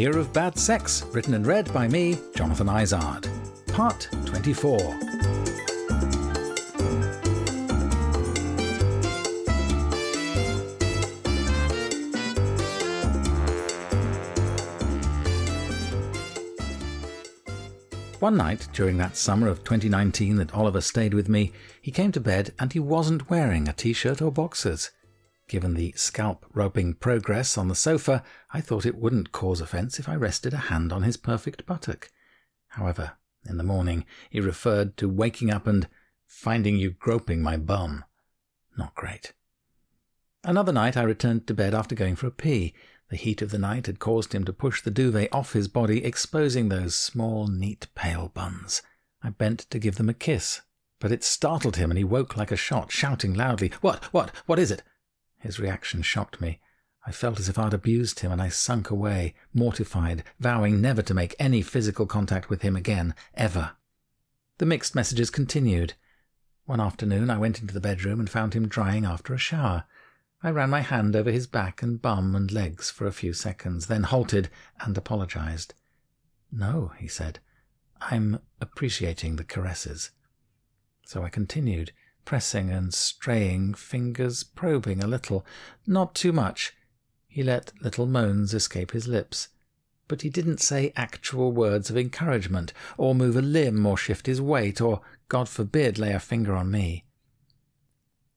My Year of Bad Sex, written and read by me, Jonathan Izard. Part 24. One night during that summer of 2019 that Oliver stayed with me, he came to bed and he wasn't wearing a t shirt or boxers. Given the scalp roping progress on the sofa, I thought it wouldn't cause offence if I rested a hand on his perfect buttock. However, in the morning, he referred to waking up and finding you groping my bum. Not great. Another night I returned to bed after going for a pee. The heat of the night had caused him to push the duvet off his body, exposing those small, neat, pale buns. I bent to give them a kiss, but it startled him and he woke like a shot, shouting loudly, What? What? What is it? His reaction shocked me. I felt as if I'd abused him, and I sunk away, mortified, vowing never to make any physical contact with him again, ever. The mixed messages continued. One afternoon I went into the bedroom and found him drying after a shower. I ran my hand over his back and bum and legs for a few seconds, then halted and apologized. No, he said. I'm appreciating the caresses. So I continued pressing and straying, fingers probing a little, not too much. He let little moans escape his lips. But he didn't say actual words of encouragement, or move a limb, or shift his weight, or, God forbid, lay a finger on me.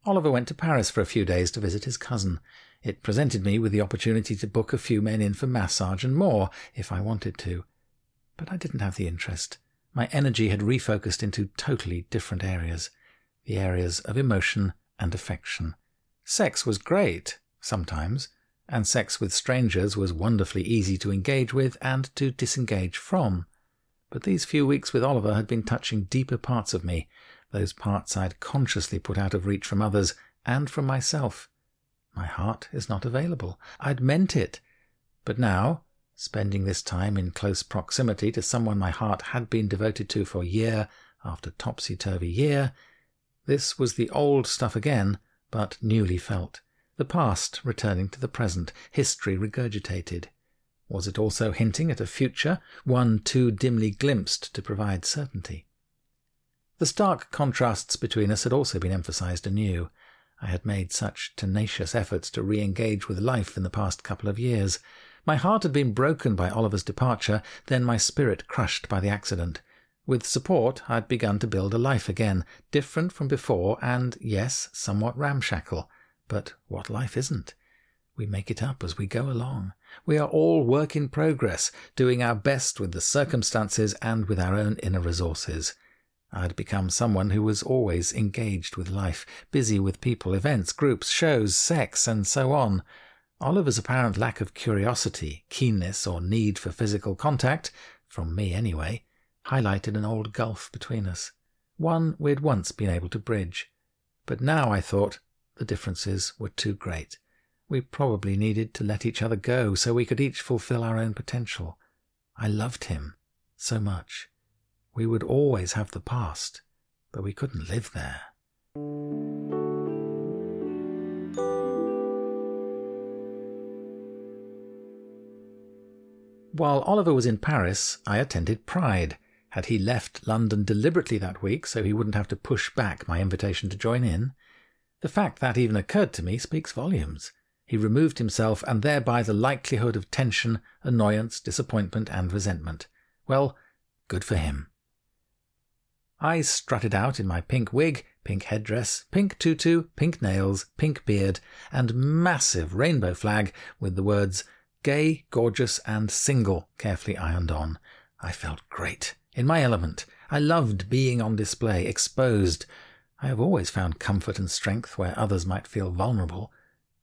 Oliver went to Paris for a few days to visit his cousin. It presented me with the opportunity to book a few men in for massage and more, if I wanted to. But I didn't have the interest. My energy had refocused into totally different areas the areas of emotion and affection. Sex was great, sometimes, and sex with strangers was wonderfully easy to engage with and to disengage from. But these few weeks with Oliver had been touching deeper parts of me, those parts I'd consciously put out of reach from others and from myself. My heart is not available. I'd meant it. But now, spending this time in close proximity to someone my heart had been devoted to for year after topsy turvy year, this was the old stuff again, but newly felt. The past returning to the present, history regurgitated. Was it also hinting at a future, one too dimly glimpsed to provide certainty? The stark contrasts between us had also been emphasized anew. I had made such tenacious efforts to re engage with life in the past couple of years. My heart had been broken by Oliver's departure, then my spirit crushed by the accident. With support, I'd begun to build a life again, different from before and, yes, somewhat ramshackle. But what life isn't? We make it up as we go along. We are all work in progress, doing our best with the circumstances and with our own inner resources. I'd become someone who was always engaged with life, busy with people, events, groups, shows, sex, and so on. Oliver's apparent lack of curiosity, keenness, or need for physical contact, from me anyway, highlighted an old gulf between us, one we'd once been able to bridge. But now I thought the differences were too great. We probably needed to let each other go so we could each fulfill our own potential. I loved him so much. We would always have the past, but we couldn't live there. While Oliver was in Paris, I attended Pride, had he left London deliberately that week so he wouldn't have to push back my invitation to join in? The fact that even occurred to me speaks volumes. He removed himself and thereby the likelihood of tension, annoyance, disappointment, and resentment. Well, good for him. I strutted out in my pink wig, pink headdress, pink tutu, pink nails, pink beard, and massive rainbow flag with the words gay, gorgeous, and single carefully ironed on. I felt great in my element. I loved being on display, exposed. I have always found comfort and strength where others might feel vulnerable.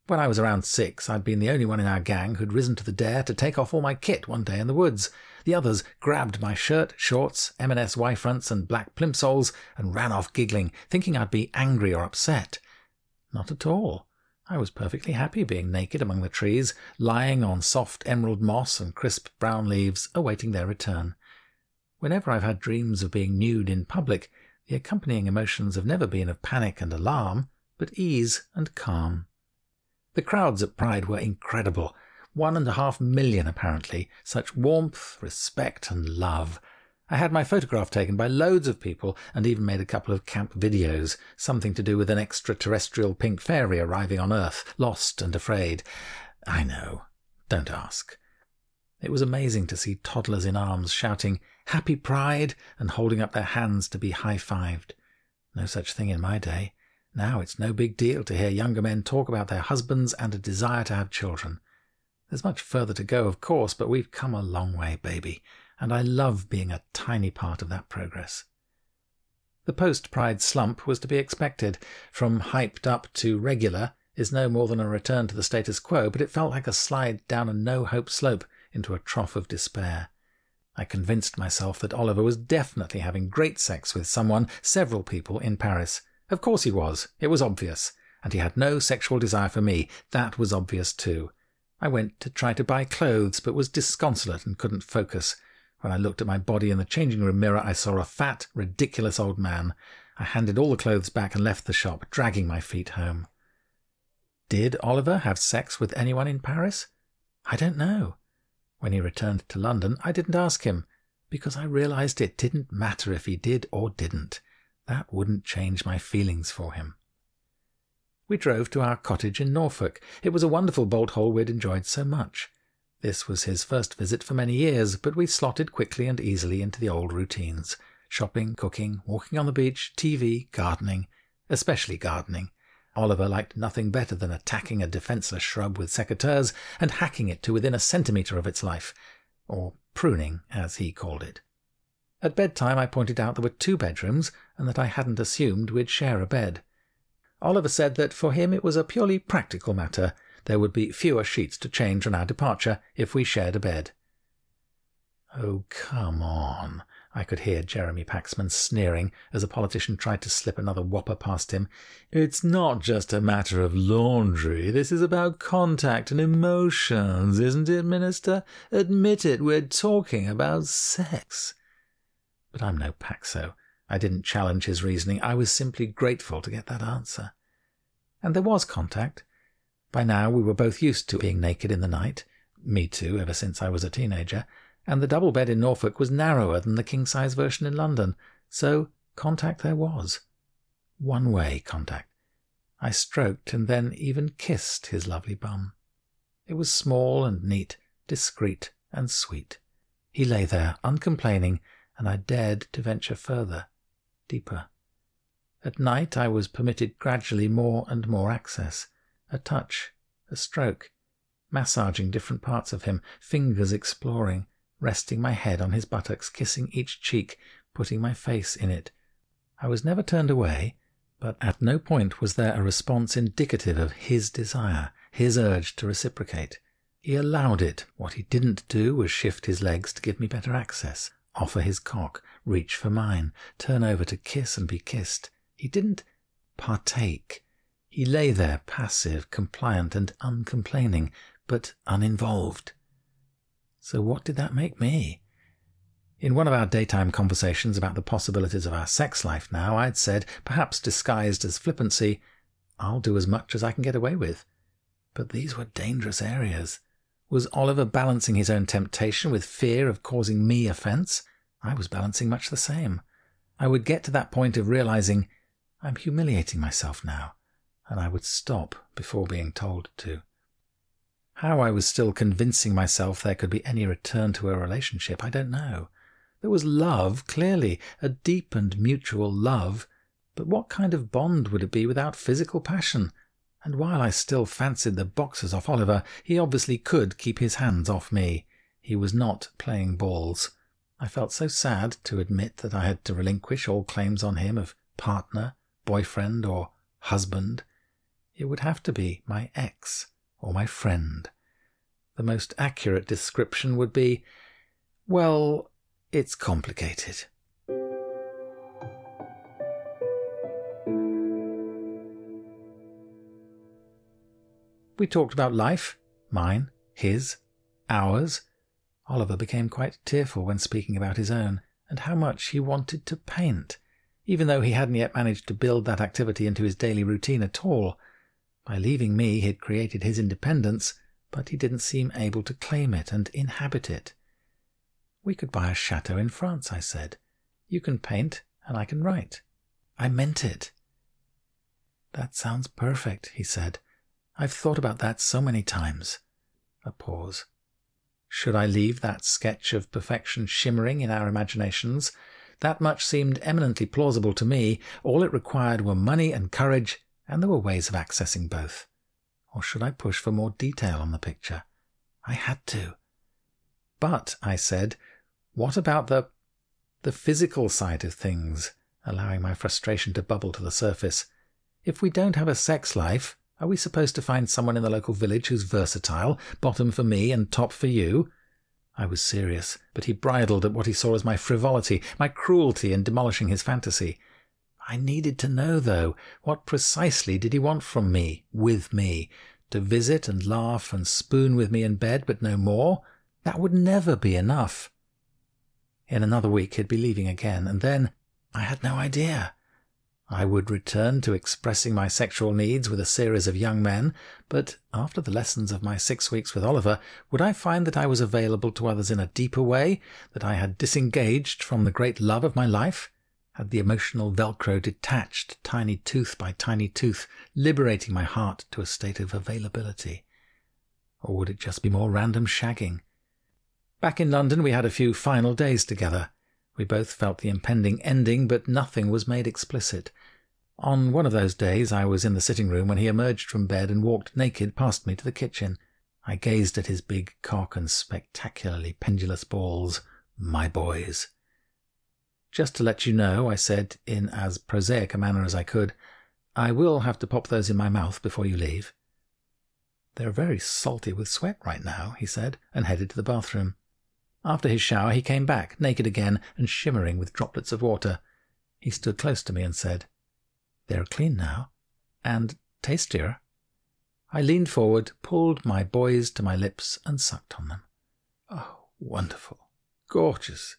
When I was around six, I'd been the only one in our gang who'd risen to the dare to take off all my kit one day in the woods. The others grabbed my shirt, shorts, M&S Y-fronts and black plimsolls and ran off giggling, thinking I'd be angry or upset. Not at all. I was perfectly happy being naked among the trees, lying on soft emerald moss and crisp brown leaves, awaiting their return. Whenever I've had dreams of being nude in public, the accompanying emotions have never been of panic and alarm, but ease and calm. The crowds at Pride were incredible. One and a half million, apparently. Such warmth, respect, and love. I had my photograph taken by loads of people and even made a couple of camp videos, something to do with an extraterrestrial pink fairy arriving on Earth, lost and afraid. I know. Don't ask. It was amazing to see toddlers in arms shouting, Happy Pride, and holding up their hands to be high fived. No such thing in my day. Now it's no big deal to hear younger men talk about their husbands and a desire to have children. There's much further to go, of course, but we've come a long way, baby, and I love being a tiny part of that progress. The post Pride slump was to be expected. From hyped up to regular is no more than a return to the status quo, but it felt like a slide down a no hope slope into a trough of despair. I convinced myself that Oliver was definitely having great sex with someone, several people, in Paris. Of course he was. It was obvious. And he had no sexual desire for me. That was obvious too. I went to try to buy clothes, but was disconsolate and couldn't focus. When I looked at my body in the changing room mirror, I saw a fat, ridiculous old man. I handed all the clothes back and left the shop, dragging my feet home. Did Oliver have sex with anyone in Paris? I don't know. When he returned to London, I didn't ask him, because I realized it didn't matter if he did or didn't. That wouldn't change my feelings for him. We drove to our cottage in Norfolk. It was a wonderful bolt hole we'd enjoyed so much. This was his first visit for many years, but we slotted quickly and easily into the old routines shopping, cooking, walking on the beach, TV, gardening, especially gardening. Oliver liked nothing better than attacking a defenceless shrub with secateurs and hacking it to within a centimetre of its life, or pruning, as he called it. At bedtime, I pointed out there were two bedrooms and that I hadn't assumed we'd share a bed. Oliver said that for him it was a purely practical matter. There would be fewer sheets to change on our departure if we shared a bed. Oh, come on. I could hear Jeremy Paxman sneering as a politician tried to slip another whopper past him. It's not just a matter of laundry. This is about contact and emotions, isn't it, Minister? Admit it, we're talking about sex. But I'm no Paxo. I didn't challenge his reasoning. I was simply grateful to get that answer. And there was contact. By now we were both used to being naked in the night. Me too, ever since I was a teenager. And the double bed in Norfolk was narrower than the king size version in London. So contact there was. One way contact. I stroked and then even kissed his lovely bum. It was small and neat, discreet and sweet. He lay there, uncomplaining, and I dared to venture further, deeper. At night I was permitted gradually more and more access, a touch, a stroke, massaging different parts of him, fingers exploring, resting my head on his buttocks, kissing each cheek, putting my face in it. I was never turned away, but at no point was there a response indicative of his desire, his urge to reciprocate. He allowed it. What he didn't do was shift his legs to give me better access offer his cock, reach for mine, turn over to kiss and be kissed. He didn't partake. He lay there passive, compliant, and uncomplaining, but uninvolved. So what did that make me? In one of our daytime conversations about the possibilities of our sex life now, I'd said, perhaps disguised as flippancy, I'll do as much as I can get away with. But these were dangerous areas. Was Oliver balancing his own temptation with fear of causing me offence? I was balancing much the same. I would get to that point of realizing I'm humiliating myself now, and I would stop before being told to. How I was still convincing myself there could be any return to a relationship, I don't know. There was love, clearly, a deep and mutual love, but what kind of bond would it be without physical passion? and while I still fancied the boxers off Oliver, he obviously could keep his hands off me. He was not playing balls. I felt so sad to admit that I had to relinquish all claims on him of partner, boyfriend, or husband. It would have to be my ex or my friend. The most accurate description would be, well, it's complicated. We talked about life, mine, his, ours. Oliver became quite tearful when speaking about his own, and how much he wanted to paint, even though he hadn't yet managed to build that activity into his daily routine at all. By leaving me, he had created his independence, but he didn't seem able to claim it and inhabit it. We could buy a chateau in France, I said. You can paint, and I can write. I meant it. That sounds perfect, he said. I've thought about that so many times. A pause. Should I leave that sketch of perfection shimmering in our imaginations? That much seemed eminently plausible to me. All it required were money and courage, and there were ways of accessing both. Or should I push for more detail on the picture? I had to. But, I said, what about the the physical side of things, allowing my frustration to bubble to the surface? If we don't have a sex life, are we supposed to find someone in the local village who's versatile, bottom for me and top for you? I was serious, but he bridled at what he saw as my frivolity, my cruelty in demolishing his fantasy. I needed to know, though, what precisely did he want from me, with me? To visit and laugh and spoon with me in bed, but no more? That would never be enough. In another week he'd be leaving again, and then I had no idea. I would return to expressing my sexual needs with a series of young men, but after the lessons of my six weeks with Oliver, would I find that I was available to others in a deeper way, that I had disengaged from the great love of my life? Had the emotional velcro detached tiny tooth by tiny tooth, liberating my heart to a state of availability? Or would it just be more random shagging? Back in London, we had a few final days together. We both felt the impending ending, but nothing was made explicit. On one of those days, I was in the sitting room when he emerged from bed and walked naked past me to the kitchen. I gazed at his big cock and spectacularly pendulous balls. My boys. Just to let you know, I said in as prosaic a manner as I could, I will have to pop those in my mouth before you leave. They're very salty with sweat right now, he said, and headed to the bathroom. After his shower, he came back, naked again and shimmering with droplets of water. He stood close to me and said, They're clean now, and tastier. I leaned forward, pulled my boys to my lips, and sucked on them. Oh, wonderful, gorgeous,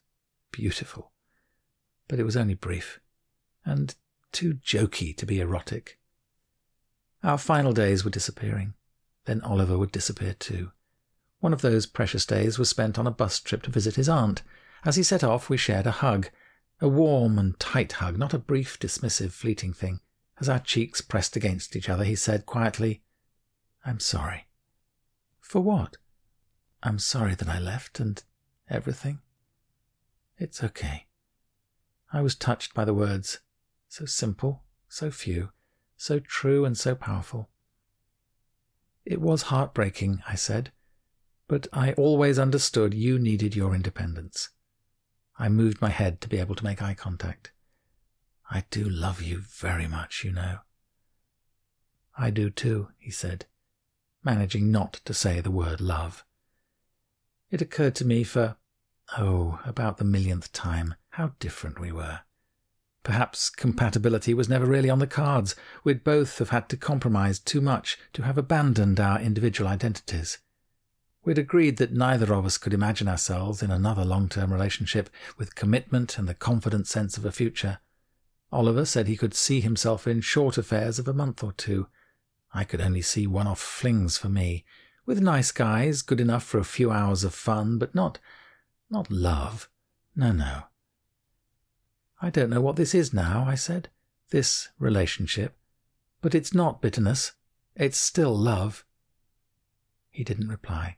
beautiful. But it was only brief, and too jokey to be erotic. Our final days were disappearing. Then Oliver would disappear too. One of those precious days was spent on a bus trip to visit his aunt. As he set off, we shared a hug. A warm and tight hug, not a brief, dismissive, fleeting thing. As our cheeks pressed against each other, he said quietly, I'm sorry. For what? I'm sorry that I left and everything. It's okay. I was touched by the words. So simple, so few, so true and so powerful. It was heartbreaking, I said but I always understood you needed your independence. I moved my head to be able to make eye contact. I do love you very much, you know. I do too, he said, managing not to say the word love. It occurred to me for, oh, about the millionth time, how different we were. Perhaps compatibility was never really on the cards. We'd both have had to compromise too much to have abandoned our individual identities. We'd agreed that neither of us could imagine ourselves in another long term relationship with commitment and the confident sense of a future. Oliver said he could see himself in short affairs of a month or two. I could only see one off flings for me, with nice guys, good enough for a few hours of fun, but not, not love. No, no. I don't know what this is now, I said, this relationship. But it's not bitterness. It's still love. He didn't reply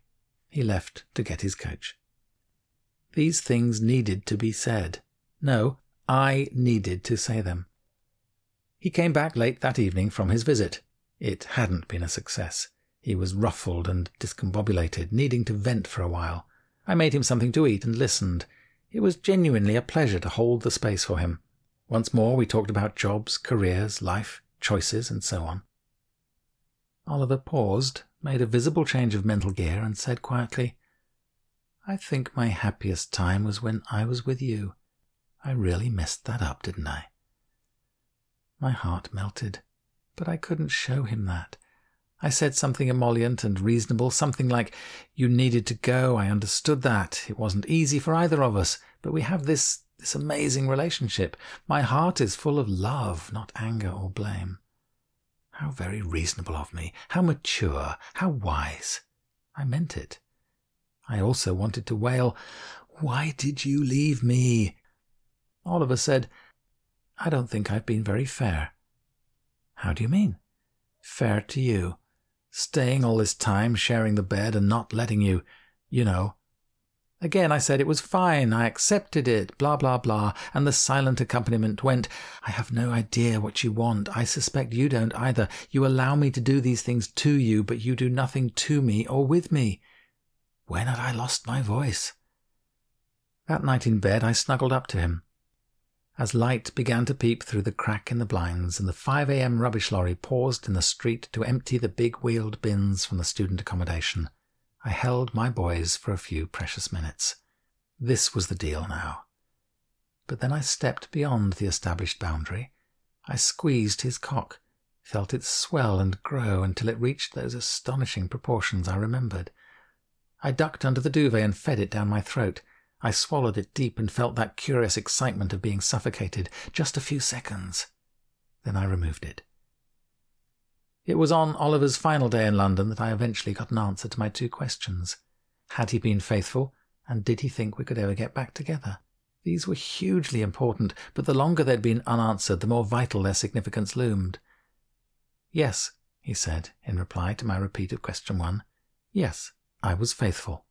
he left to get his coach. These things needed to be said. No, I needed to say them. He came back late that evening from his visit. It hadn't been a success. He was ruffled and discombobulated, needing to vent for a while. I made him something to eat and listened. It was genuinely a pleasure to hold the space for him. Once more we talked about jobs, careers, life, choices, and so on. Oliver paused made a visible change of mental gear, and said quietly, I think my happiest time was when I was with you. I really messed that up, didn't I? My heart melted, but I couldn't show him that. I said something emollient and reasonable, something like, You needed to go, I understood that. It wasn't easy for either of us, but we have this, this amazing relationship. My heart is full of love, not anger or blame. How very reasonable of me, how mature, how wise. I meant it. I also wanted to wail, Why did you leave me? Oliver said, I don't think I've been very fair. How do you mean? Fair to you. Staying all this time, sharing the bed, and not letting you, you know. Again, I said it was fine, I accepted it, blah, blah, blah, and the silent accompaniment went, I have no idea what you want. I suspect you don't either. You allow me to do these things to you, but you do nothing to me or with me. When had I lost my voice? That night in bed, I snuggled up to him. As light began to peep through the crack in the blinds and the 5 a.m. rubbish lorry paused in the street to empty the big wheeled bins from the student accommodation, I held my boys for a few precious minutes. This was the deal now. But then I stepped beyond the established boundary. I squeezed his cock, felt it swell and grow until it reached those astonishing proportions I remembered. I ducked under the duvet and fed it down my throat. I swallowed it deep and felt that curious excitement of being suffocated. Just a few seconds. Then I removed it. It was on Oliver's final day in London that I eventually got an answer to my two questions. Had he been faithful, and did he think we could ever get back together? These were hugely important, but the longer they'd been unanswered, the more vital their significance loomed. Yes, he said, in reply to my repeat of question one. Yes, I was faithful.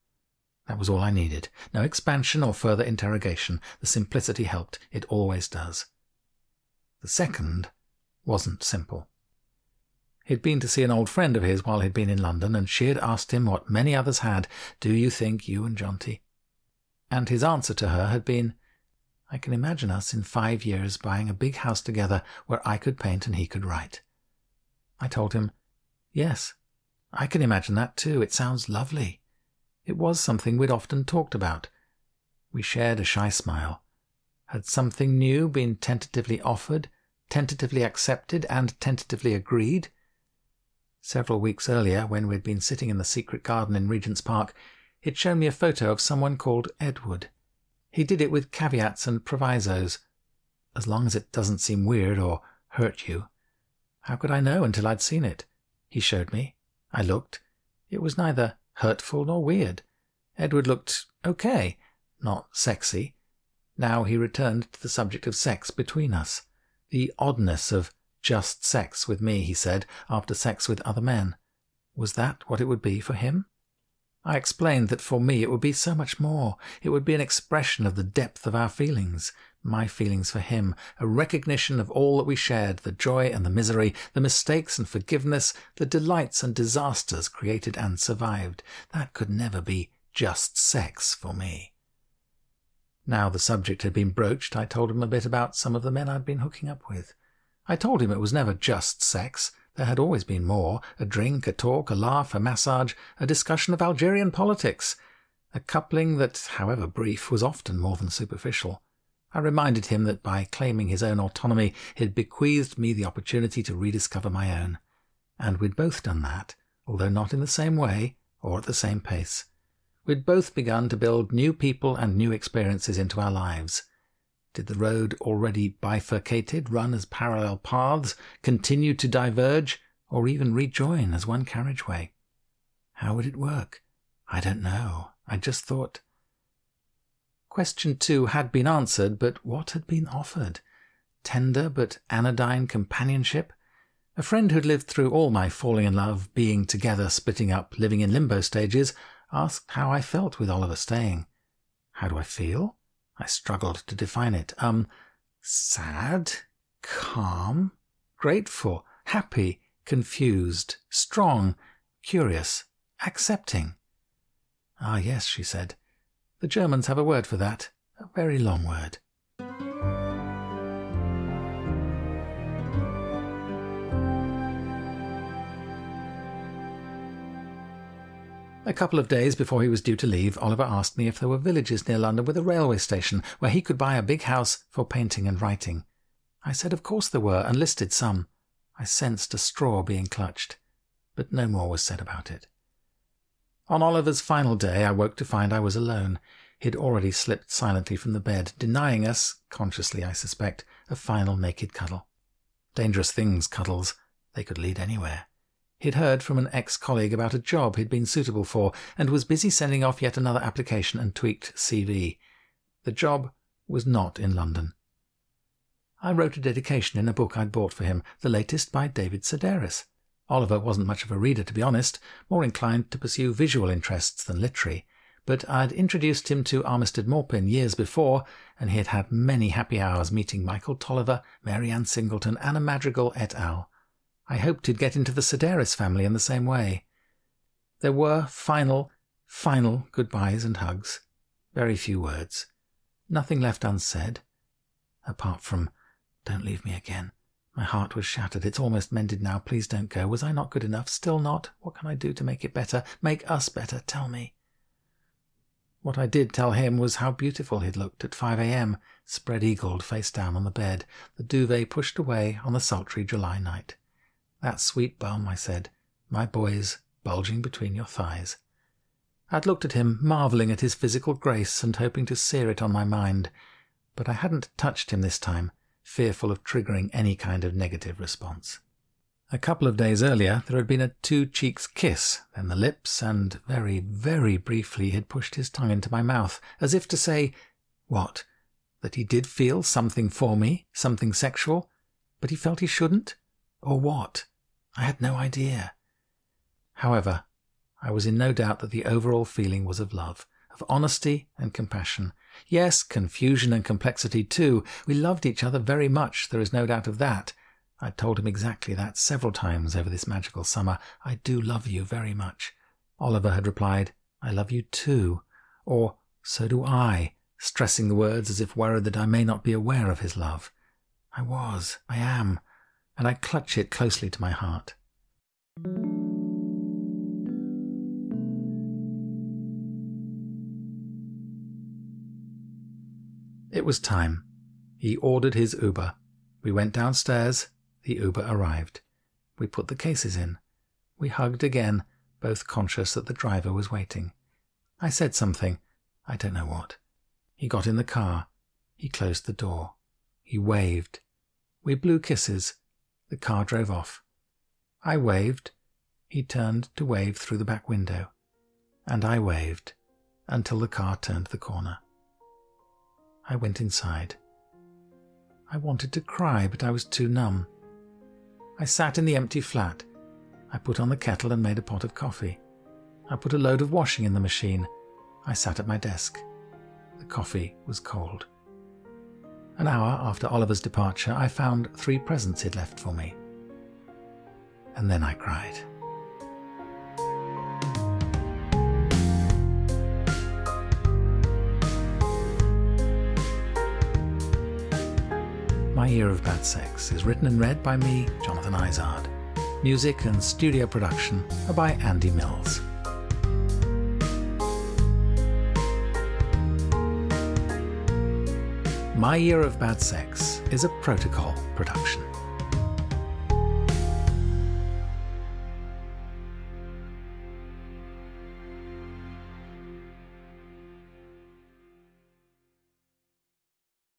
That was all I needed. No expansion or further interrogation. The simplicity helped. It always does. The second wasn't simple. He'd been to see an old friend of his while he'd been in London, and she had asked him what many others had Do you think you and Jonty? And his answer to her had been, I can imagine us in five years buying a big house together where I could paint and he could write. I told him, Yes, I can imagine that too. It sounds lovely. It was something we'd often talked about. We shared a shy smile. Had something new been tentatively offered, tentatively accepted, and tentatively agreed? Several weeks earlier, when we'd been sitting in the secret garden in Regent's Park, he'd shown me a photo of someone called Edward. He did it with caveats and provisos. As long as it doesn't seem weird or hurt you. How could I know until I'd seen it? He showed me. I looked. It was neither hurtful nor weird. Edward looked okay, not sexy. Now he returned to the subject of sex between us. The oddness of just sex with me, he said, after sex with other men. Was that what it would be for him? I explained that for me it would be so much more. It would be an expression of the depth of our feelings, my feelings for him, a recognition of all that we shared, the joy and the misery, the mistakes and forgiveness, the delights and disasters created and survived. That could never be just sex for me. Now the subject had been broached, I told him a bit about some of the men I'd been hooking up with. I told him it was never just sex. There had always been more a drink, a talk, a laugh, a massage, a discussion of Algerian politics, a coupling that, however brief, was often more than superficial. I reminded him that by claiming his own autonomy, he'd bequeathed me the opportunity to rediscover my own. And we'd both done that, although not in the same way or at the same pace. We'd both begun to build new people and new experiences into our lives. Did the road already bifurcated run as parallel paths, continue to diverge, or even rejoin as one carriageway? How would it work? I don't know. I just thought. Question two had been answered, but what had been offered? Tender but anodyne companionship? A friend who'd lived through all my falling in love, being together, splitting up, living in limbo stages, asked how I felt with Oliver staying. How do I feel? I struggled to define it. Um, sad, calm, grateful, happy, confused, strong, curious, accepting. Ah, yes, she said. The Germans have a word for that, a very long word. A couple of days before he was due to leave, Oliver asked me if there were villages near London with a railway station where he could buy a big house for painting and writing. I said of course there were, and listed some. I sensed a straw being clutched, but no more was said about it. On Oliver's final day, I woke to find I was alone. He'd already slipped silently from the bed, denying us, consciously I suspect, a final naked cuddle. Dangerous things, cuddles. They could lead anywhere. He'd heard from an ex colleague about a job he'd been suitable for and was busy sending off yet another application and tweaked CV. The job was not in London. I wrote a dedication in a book I'd bought for him, the latest by David Sedaris. Oliver wasn't much of a reader, to be honest, more inclined to pursue visual interests than literary, but I'd introduced him to Armistead Maupin years before, and he had had many happy hours meeting Michael Tolliver, Mary Ann Singleton, Anna Madrigal et al. I hoped he'd get into the Sedaris family in the same way. There were final, final goodbyes and hugs. Very few words. Nothing left unsaid. Apart from, don't leave me again. My heart was shattered. It's almost mended now. Please don't go. Was I not good enough? Still not? What can I do to make it better? Make us better? Tell me. What I did tell him was how beautiful he'd looked at 5 a.m., spread eagled face down on the bed, the duvet pushed away on the sultry July night. That sweet bum, I said, my boys bulging between your thighs. I'd looked at him, marvelling at his physical grace and hoping to sear it on my mind, but I hadn't touched him this time, fearful of triggering any kind of negative response. A couple of days earlier, there had been a two cheeks kiss, then the lips, and very, very briefly he had pushed his tongue into my mouth, as if to say, What? That he did feel something for me, something sexual, but he felt he shouldn't? Or what? I had no idea. However, I was in no doubt that the overall feeling was of love, of honesty and compassion. Yes, confusion and complexity too. We loved each other very much, there is no doubt of that. I'd told him exactly that several times over this magical summer. I do love you very much. Oliver had replied, I love you too. Or, so do I, stressing the words as if worried that I may not be aware of his love. I was, I am, and I clutch it closely to my heart. It was time. He ordered his Uber. We went downstairs. The Uber arrived. We put the cases in. We hugged again, both conscious that the driver was waiting. I said something. I don't know what. He got in the car. He closed the door. He waved. We blew kisses. The car drove off. I waved. He turned to wave through the back window. And I waved until the car turned the corner. I went inside. I wanted to cry, but I was too numb. I sat in the empty flat. I put on the kettle and made a pot of coffee. I put a load of washing in the machine. I sat at my desk. The coffee was cold. An hour after Oliver's departure, I found three presents he'd left for me. And then I cried. Year of Bad Sex is written and read by me, Jonathan Izard. Music and studio production are by Andy Mills. My Year of Bad Sex is a protocol production.